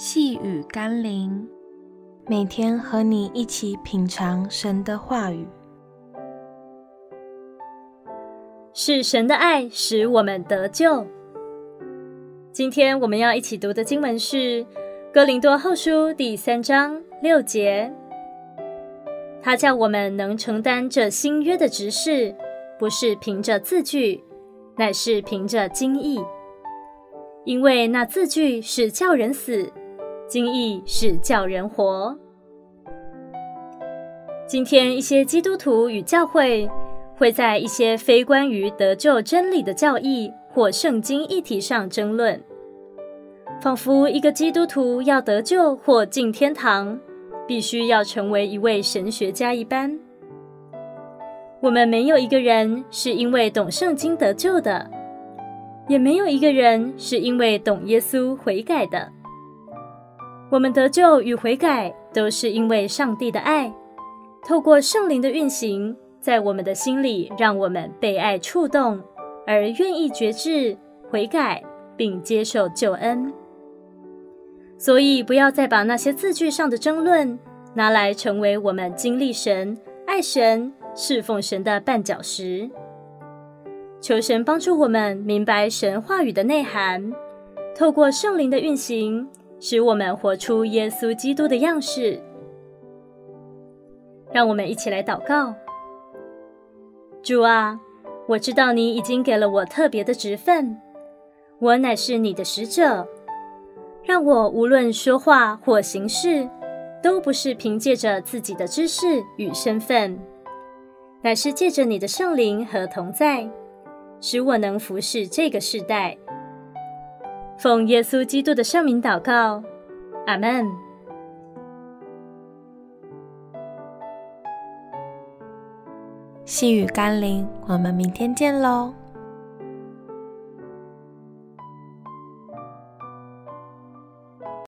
细雨甘霖，每天和你一起品尝神的话语。是神的爱使我们得救。今天我们要一起读的经文是《哥林多后书》第三章六节。他叫我们能承担这新约的职事，不是凭着字句，乃是凭着经意。因为那字句是叫人死。经义是叫人活。今天一些基督徒与教会会在一些非关于得救真理的教义或圣经议题上争论，仿佛一个基督徒要得救或进天堂，必须要成为一位神学家一般。我们没有一个人是因为懂圣经得救的，也没有一个人是因为懂耶稣悔改的。我们得救与悔改，都是因为上帝的爱，透过圣灵的运行，在我们的心里，让我们被爱触动，而愿意决志悔改，并接受救恩。所以，不要再把那些字句上的争论拿来成为我们经历神、爱神、侍奉神的绊脚石。求神帮助我们明白神话语的内涵，透过圣灵的运行。使我们活出耶稣基督的样式。让我们一起来祷告：主啊，我知道你已经给了我特别的职分，我乃是你的使者。让我无论说话或行事，都不是凭借着自己的知识与身份，乃是借着你的圣灵和同在，使我能服侍这个世代。奉耶稣基督的圣名祷告，阿门。细雨甘霖，我们明天见喽。